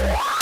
Yeah.